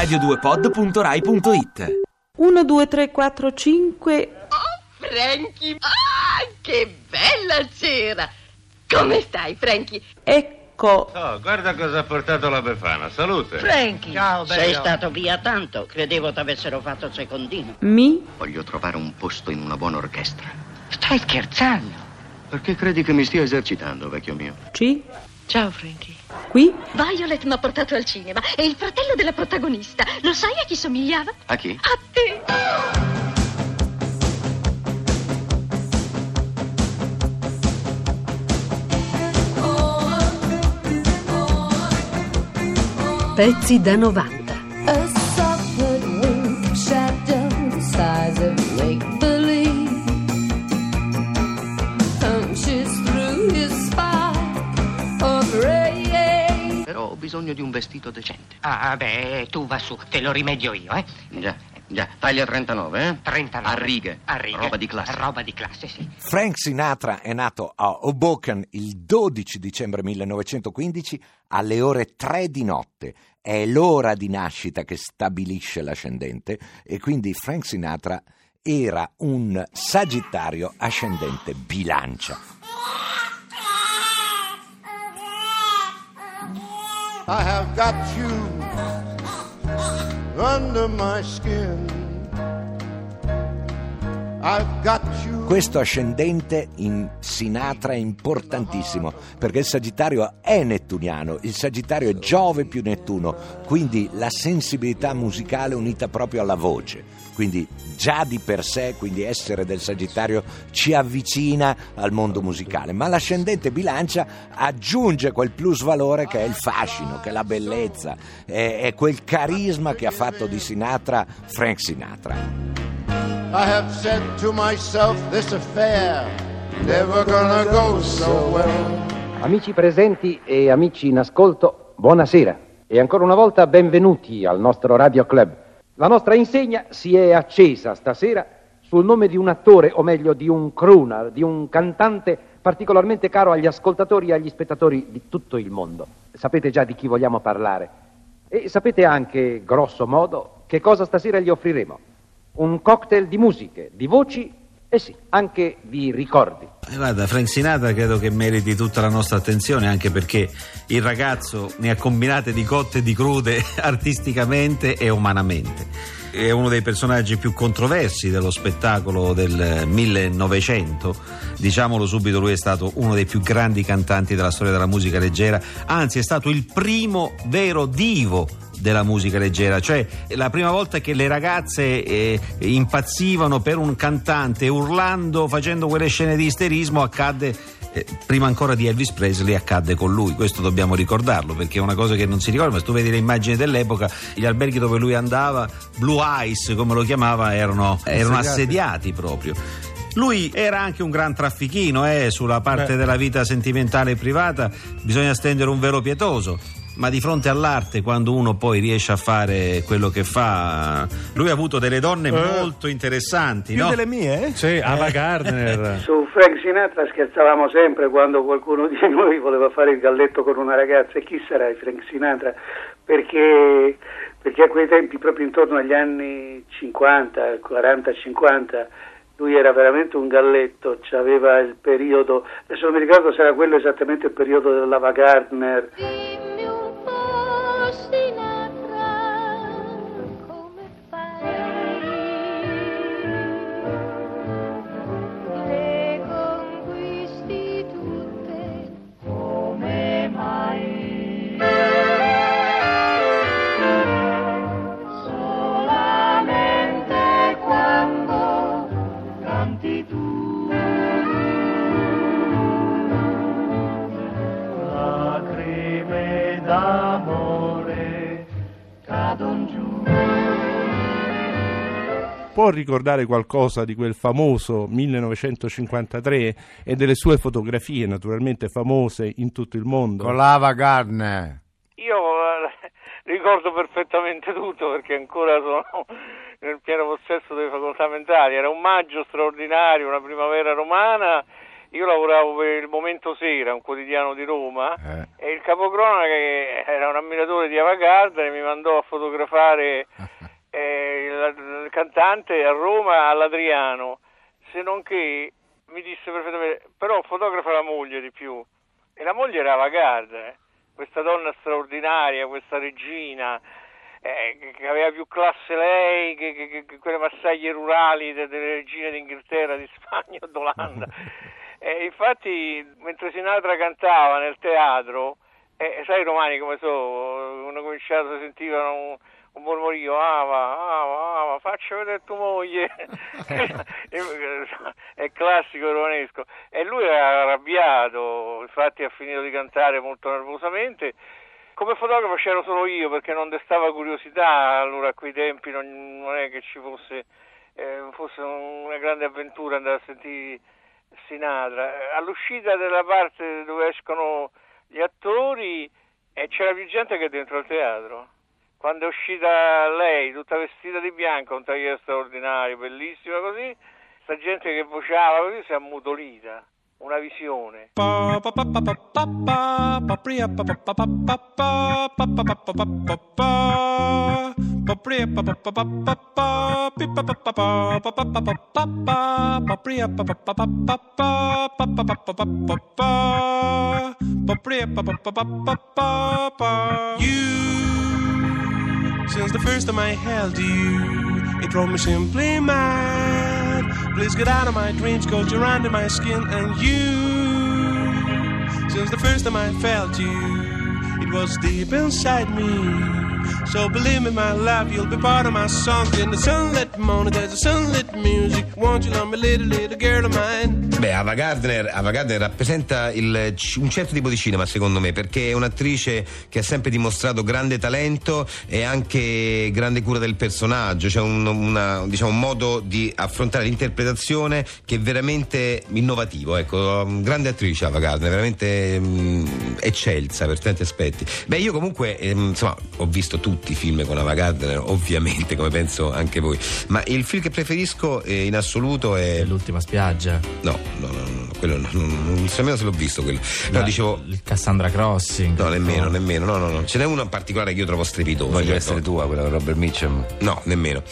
radio2pod.rai.it 1, 2, 3, 4, 5. Oh, Frankie! Ah, che bella cera! Come stai, Frankie? Ecco. Oh, guarda cosa ha portato la Befana. Salute. Frankie, Ciao, bello. sei stato via tanto. Credevo t'avessero fatto secondino. Mi. Voglio trovare un posto in una buona orchestra. Stai scherzando? Perché credi che mi stia esercitando, vecchio mio? C. Ciao, Frankie. Qui. Violet mi ha portato al cinema. È il fratello della protagonista. Lo sai a chi somigliava? A chi? A te. Pezzi da 90. Bisogno di un vestito decente. Ah, beh, tu va su, te lo rimedio io, eh? Già, già. Taglia 39, eh? 39. A righe. A righe. Roba di classe. Roba di classe, sì. Frank Sinatra è nato a Hoboken il 12 dicembre 1915 alle ore 3 di notte. È l'ora di nascita che stabilisce l'ascendente e quindi Frank Sinatra era un sagittario ascendente bilancia. I have got you under my skin. Questo ascendente in Sinatra è importantissimo perché il Sagittario è nettuniano, il Sagittario è Giove più Nettuno, quindi la sensibilità musicale unita proprio alla voce. Quindi già di per sé, quindi essere del Sagittario ci avvicina al mondo musicale, ma l'ascendente bilancia aggiunge quel plus valore che è il fascino, che è la bellezza, è, è quel carisma che ha fatto di Sinatra Frank Sinatra. I have said to myself, this affair never gonna go so well. Amici presenti e amici in ascolto, buonasera e ancora una volta benvenuti al nostro Radio Club. La nostra insegna si è accesa stasera sul nome di un attore, o meglio di un crooner, di un cantante particolarmente caro agli ascoltatori e agli spettatori di tutto il mondo. Sapete già di chi vogliamo parlare e sapete anche, grosso modo, che cosa stasera gli offriremo. Un cocktail di musiche, di voci e sì, anche di ricordi. Eh, Guarda, Frank Sinatra credo che meriti tutta la nostra attenzione anche perché il ragazzo ne ha combinate di cotte e di crude artisticamente e umanamente. È uno dei personaggi più controversi dello spettacolo del 1900. Diciamolo subito, lui è stato uno dei più grandi cantanti della storia della musica leggera, anzi è stato il primo vero divo della musica leggera, cioè la prima volta che le ragazze eh, impazzivano per un cantante urlando, facendo quelle scene di isterismo, accadde eh, prima ancora di Elvis Presley accadde con lui, questo dobbiamo ricordarlo perché è una cosa che non si ricorda, ma se tu vedi le immagini dell'epoca, gli alberghi dove lui andava, Blue Eyes come lo chiamava, erano, erano assediati proprio. Lui era anche un gran traffichino, eh, sulla parte della vita sentimentale e privata bisogna stendere un velo pietoso. Ma di fronte all'arte, quando uno poi riesce a fare quello che fa, lui ha avuto delle donne molto interessanti, Più no? delle mie? Sì, Ava Gardner. Su Frank Sinatra scherzavamo sempre quando qualcuno di noi voleva fare il galletto con una ragazza e chi sarà Frank Sinatra? Perché, perché a quei tempi, proprio intorno agli anni 50, 40-50, lui era veramente un galletto, aveva il periodo, adesso non mi ricordo se era quello esattamente il periodo dell'Ava Gardner. Può ricordare qualcosa di quel famoso 1953 e delle sue fotografie naturalmente famose in tutto il mondo? Con l'Ava Gardner. Io eh, ricordo perfettamente tutto perché ancora sono nel pieno possesso delle facoltà mentali. Era un maggio straordinario, una primavera romana io lavoravo per il Momento Sera, un quotidiano di Roma, Eh. e il capocronaca che era un ammiratore di Ava Gardner mi mandò a fotografare eh, il, cantante a Roma all'Adriano, se non che mi disse perfettamente, però fotografa la moglie di più. E la moglie era Ava Gardner, questa donna straordinaria, questa regina, eh, che- aveva più classe lei che, che- che- quelle massaglie rurali de- delle regine d'Inghilterra, di Spagna d'Olanda. E infatti, mentre Sinatra cantava nel teatro, eh, sai i romani come sono, hanno cominciato, sentivano un, mormorio, Ava, Ava, Ava, faccia vedere tua moglie. È classico romanesco. E lui era arrabbiato, infatti ha finito di cantare molto nervosamente. Come fotografo c'ero solo io perché non destava curiosità, allora a quei tempi non, non è che ci fosse, eh, fosse una grande avventura andare a sentire Sinatra. All'uscita della parte dove escono gli attori eh, c'era più gente che dentro al teatro. Quando è uscita lei, tutta vestita di bianco, un tagliere straordinario, bellissima così, sta gente che vociava così si è ammutolita. Una visione. You, since the first time I held you, it drove me simply mad. Please get out of my dreams, cause you're under my skin, and you, since the first time I felt you, it was deep inside me. So believe me, my love, you'll be part of my song. In the sunlit morning, there's a sunlit music. Won't you love me, little, little girl of mine? Beh, Ava Gardner, Ava Gardner rappresenta il- un certo tipo di cinema, secondo me, perché è un'attrice che ha sempre dimostrato grande talento e anche grande cura del personaggio. C'è un, una- diciamo, un modo di affrontare l'interpretazione che è veramente innovativo. Ecco, um, grande attrice Ava Gardner, veramente mm, eccelsa per tanti aspetti. Beh, io comunque, ehm, insomma, ho visto tutti i film con Ava Gardner, ovviamente, come penso anche voi. Ma il film che preferisco eh, in assoluto è. L'ultima spiaggia. No, no, no, no, quello no, no, no, non so nemmeno se l'ho visto quello. Però La- dicevo. Il Cassandra Crossing. No, nemmeno, nemmeno, no, no, no. Ce n'è uno in particolare che io trovo strepitoso. Voglio certo. essere tua, quella con Robert Mitchum. No, nemmeno.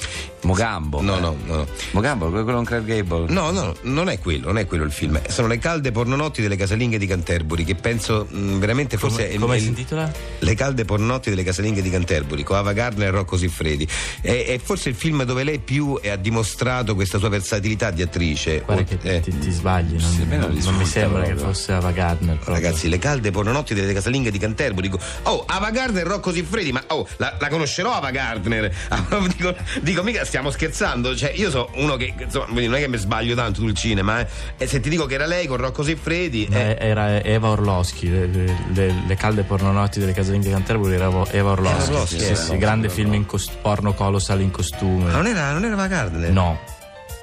Mogambo. No, eh. no, no. Mogambo, quello con Craig Gable. No, no, non è quello, non è quello il film. Sono le calde pornonotti delle casalinghe di Canterbury, che penso mh, veramente forse Come, è come è- si intitola? Le calde pornonotti delle casalinghe di Canterbury, con Ava Gardner e Rocco Siffredi. È, è forse il film dove lei più ha dimostrato questa sua versatilità di attrice. Guarda che eh. ti, ti sbagli, non, Sì, non non- non mi sembra che proprio. fosse Ava Gardner. proprio. Ragazzi, le calde pornonotti delle casalinghe di Canterbury. Dico, oh, Ava Gardner e Rocco Siffredi, ma oh, la, la conoscerò Ava Gardner. dico, dico, mica stiamo scherzando. Cioè, io sono uno che, insomma, non è che mi sbaglio tanto sul cinema, eh. E se ti dico che era lei con Rocco Siffredi. Eh, Era Eva Orlowski, le, le- le calde pornonotti delle casalinghe di Canterbury era Eva Orlowski. Orlowski, sì, era, sì, no? grande film in cos- porno colossal in costume. Ma non era, non era Ava Gardner? No.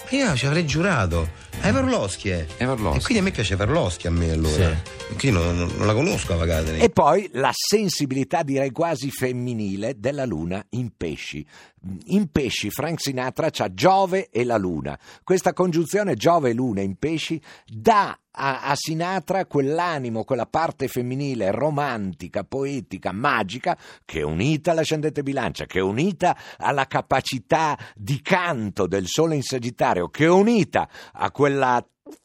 Io ci avrei giurato. È Verloschi, eh. È Verloschi. E quindi a me piace Verloschi a me allora. E Quindi non, non- la conosco Ava Gardner. E poi la sensibilità, direi quasi femminile, della luna in pesci. In pesci Frank Sinatra c'ha Giove e la luna. Questa congiunzione Giove e luna in pesci dà a, a Sinatra quell'animo, quella parte femminile romantica, poetica, magica, che unita all'ascendente bilancia, che unita alla capacità di canto del sole in Sagittario, che unita a quella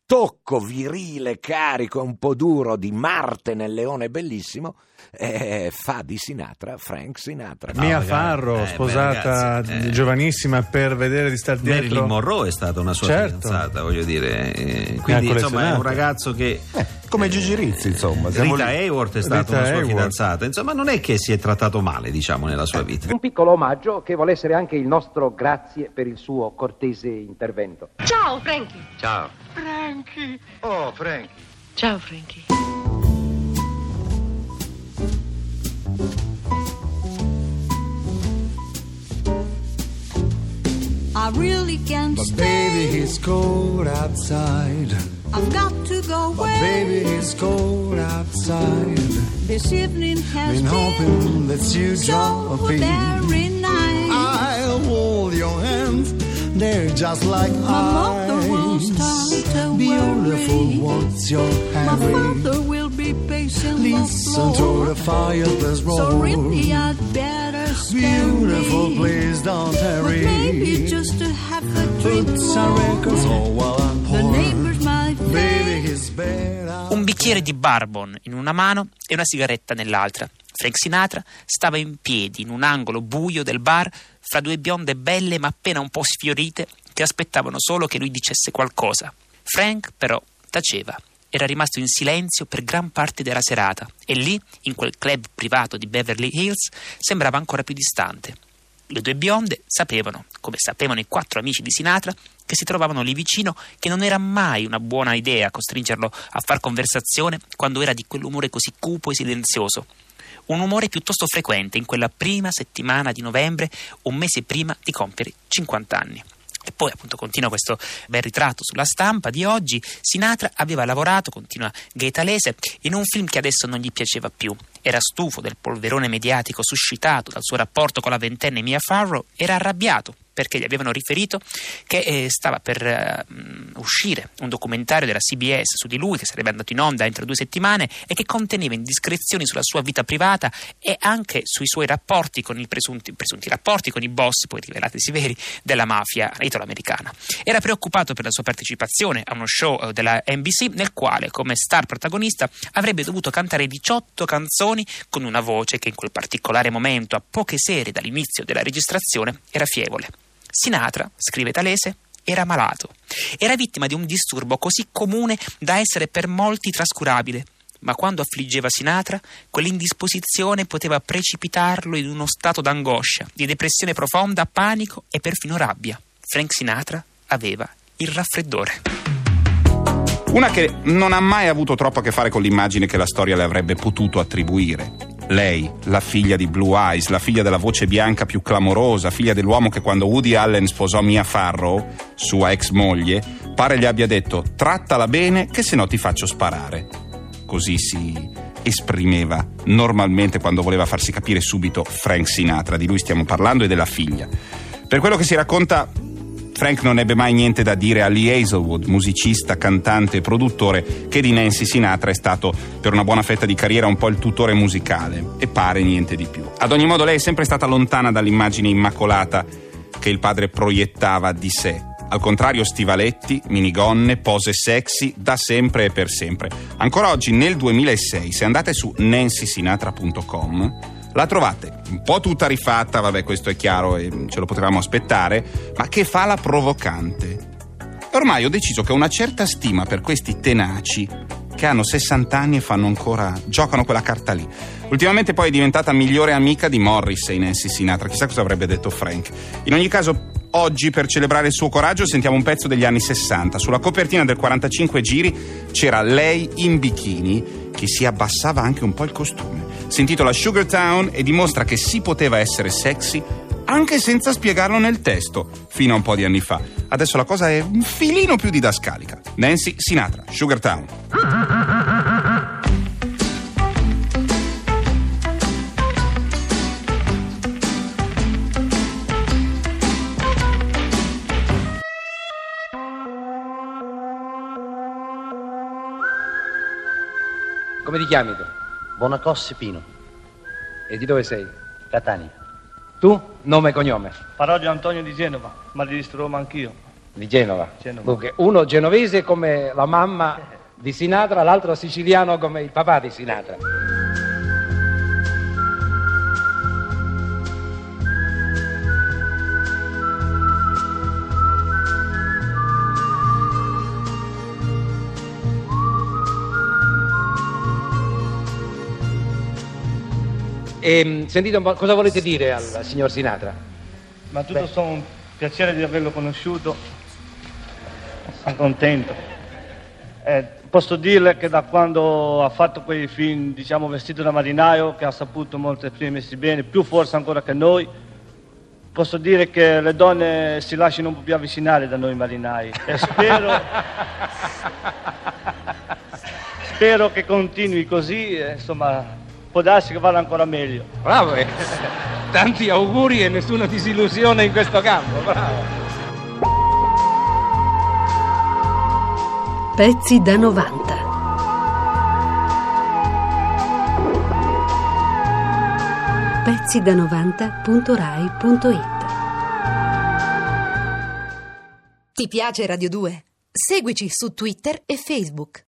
tocco virile, carico, un po' duro di Marte nel leone bellissimo, eh, fa di Sinatra Frank Sinatra. Mia Ah, Farro, eh, beh, sposata ragazzi, eh. giovanissima per vedere di star dietro. Marilyn Monroe è stata una sua Certo. fidanzata, voglio dire. eh, Quindi insomma è un ragazzo che. Come Gigi Rizzi, insomma. siamo Rita lì. Hayworth è stata Rita una sua Hayworth. fidanzata, insomma non è che si è trattato male, diciamo, nella sua vita. Un piccolo omaggio che vuole essere anche il nostro grazie per il suo cortese intervento. Ciao, Frankie. Ciao. Frankie. Oh, Frankie. Ciao, Frankie. I really can't But baby, it's cold outside. I've got to go But baby, it's cold outside. This evening has Been hoping that you'd so drop in. very nice. I'll hold your hand. they're just like mother will ice. Beautiful, worry. what's your My hurry? father will be pacing Listen to the fireplace roar. So really I'd better spare Beautiful, me. please don't But hurry. maybe just to have a drink Puts a record more. on while I Un bicchiere di bourbon in una mano e una sigaretta nell'altra. Frank Sinatra stava in piedi in un angolo buio del bar fra due bionde belle ma appena un po' sfiorite che aspettavano solo che lui dicesse qualcosa. Frank però taceva. Era rimasto in silenzio per gran parte della serata e lì, in quel club privato di Beverly Hills, sembrava ancora più distante. Le due bionde sapevano, come sapevano i quattro amici di Sinatra, che si trovavano lì vicino, che non era mai una buona idea costringerlo a far conversazione quando era di quell'umore così cupo e silenzioso. Un umore piuttosto frequente in quella prima settimana di novembre, un mese prima di compiere 50 anni. E poi appunto continua questo bel ritratto sulla stampa di oggi. Sinatra aveva lavorato, continua Gaetalese, in un film che adesso non gli piaceva più. Era stufo del polverone mediatico suscitato dal suo rapporto con la ventenne Mia Farrow, era arrabbiato perché gli avevano riferito che eh, stava per eh, uscire un documentario della CBS su di lui che sarebbe andato in onda entro due settimane e che conteneva indiscrezioni sulla sua vita privata e anche sui suoi rapporti con i presunti, presunti rapporti con i boss, poi rivelatisi veri, della mafia italo-americana. Era preoccupato per la sua partecipazione a uno show eh, della NBC nel quale come star protagonista avrebbe dovuto cantare 18 canzoni con una voce che in quel particolare momento, a poche serie dall'inizio della registrazione, era fievole. Sinatra, scrive Talese, era malato. Era vittima di un disturbo così comune da essere per molti trascurabile. Ma quando affliggeva Sinatra, quell'indisposizione poteva precipitarlo in uno stato d'angoscia, di depressione profonda, panico e perfino rabbia. Frank Sinatra aveva il raffreddore. Una che non ha mai avuto troppo a che fare con l'immagine che la storia le avrebbe potuto attribuire. Lei, la figlia di Blue Eyes, la figlia della voce bianca più clamorosa, figlia dell'uomo che quando Woody Allen sposò Mia Farrow, sua ex moglie, pare gli abbia detto trattala bene che se no ti faccio sparare. Così si esprimeva normalmente quando voleva farsi capire subito Frank Sinatra, di lui stiamo parlando e della figlia. Per quello che si racconta Frank non ebbe mai niente da dire a Lee Hazelwood, musicista, cantante e produttore, che di Nancy Sinatra è stato per una buona fetta di carriera un po' il tutore musicale e pare niente di più. Ad ogni modo lei è sempre stata lontana dall'immagine immacolata che il padre proiettava di sé. Al contrario, stivaletti, minigonne, pose sexy, da sempre e per sempre. Ancora oggi, nel 2006, se andate su nancysinatra.com, la trovate un po' tutta rifatta, vabbè questo è chiaro e ce lo potevamo aspettare, ma che fa la provocante. Ormai ho deciso che ho una certa stima per questi tenaci che hanno 60 anni e fanno ancora giocano quella carta lì. Ultimamente poi è diventata migliore amica di Morrissey Nancy Sinatra, chissà cosa avrebbe detto Frank. In ogni caso, oggi per celebrare il suo coraggio sentiamo un pezzo degli anni 60. Sulla copertina del 45 giri c'era lei in bikini che si abbassava anche un po' il costume. Si intitola Sugar Town e dimostra che si poteva essere sexy anche senza spiegarlo nel testo, fino a un po' di anni fa. Adesso la cosa è un filino più didascalica. Nancy Sinatra, Sugar Town. Come ti chiami tu? Bonacossi Pino, E di dove sei? Catania. Tu? Nome e cognome? Parodio Antonio di Genova, ma di Roma anch'io. Di Genova. Genova. Dunque, uno genovese come la mamma di Sinatra, l'altro siciliano come il papà di Sinatra. E, sentite un po', cosa volete dire al, signor Sinatra? Ma tutto sono un piacere di averlo conosciuto. Sono contento. Eh, posso dirle che da quando ha fatto quei film, diciamo, vestito da marinaio, che ha saputo molto esprimersi bene, più forse ancora che noi, posso dire che le donne si lasciano un po' più avvicinare da noi marinai. E spero, spero che continui così, eh, insomma, può darsi che vada ancora meglio. Bravo, eh. tanti auguri e nessuna disillusione in questo campo, bravo. Pezzi da 90. Pezzi da 90.rai.it Ti piace Radio 2? Seguici su Twitter e Facebook.